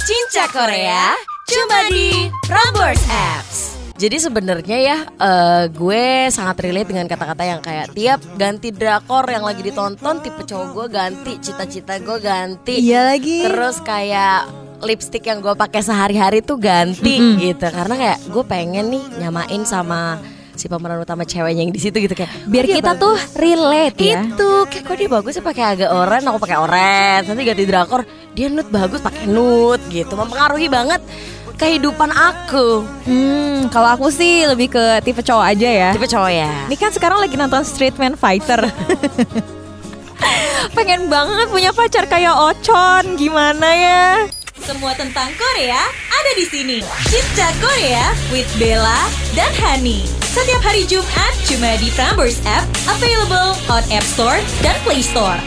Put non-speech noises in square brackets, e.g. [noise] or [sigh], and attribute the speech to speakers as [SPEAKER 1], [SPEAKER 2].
[SPEAKER 1] Cinca Korea cuma di Prambors Apps.
[SPEAKER 2] Jadi sebenarnya ya eh, gue sangat relate dengan kata-kata yang kayak tiap ganti drakor yang lagi ditonton tipe cowok gue ganti, cita-cita gue ganti.
[SPEAKER 3] Iya lagi.
[SPEAKER 2] Terus kayak lipstick yang gue pakai sehari-hari tuh ganti gitu karena kayak gue pengen nih nyamain sama si pemeran utama ceweknya yang di situ gitu kayak
[SPEAKER 3] Biar
[SPEAKER 2] "Oh,
[SPEAKER 3] kita
[SPEAKER 2] bagus."
[SPEAKER 3] tuh relate ya.
[SPEAKER 2] itu kayak kok dia bagus sih pakai agak oranye aku pakai oranye nanti ganti drakor dia nude bagus pakai nude gitu mempengaruhi banget kehidupan aku
[SPEAKER 3] Hmm, kalau aku sih lebih ke tipe cowok aja ya.
[SPEAKER 2] tipe cowok ya
[SPEAKER 3] Ini kan sekarang lagi nonton Street Man Fighter. [laughs] Pengen banget punya pacar kayak Ocon, gimana ya?
[SPEAKER 1] Semua tentang Korea ada di sini. Cinta Korea with Bella dan Hani. Setiap hari Jumat cuma di Prambors App, available on App Store dan Play Store.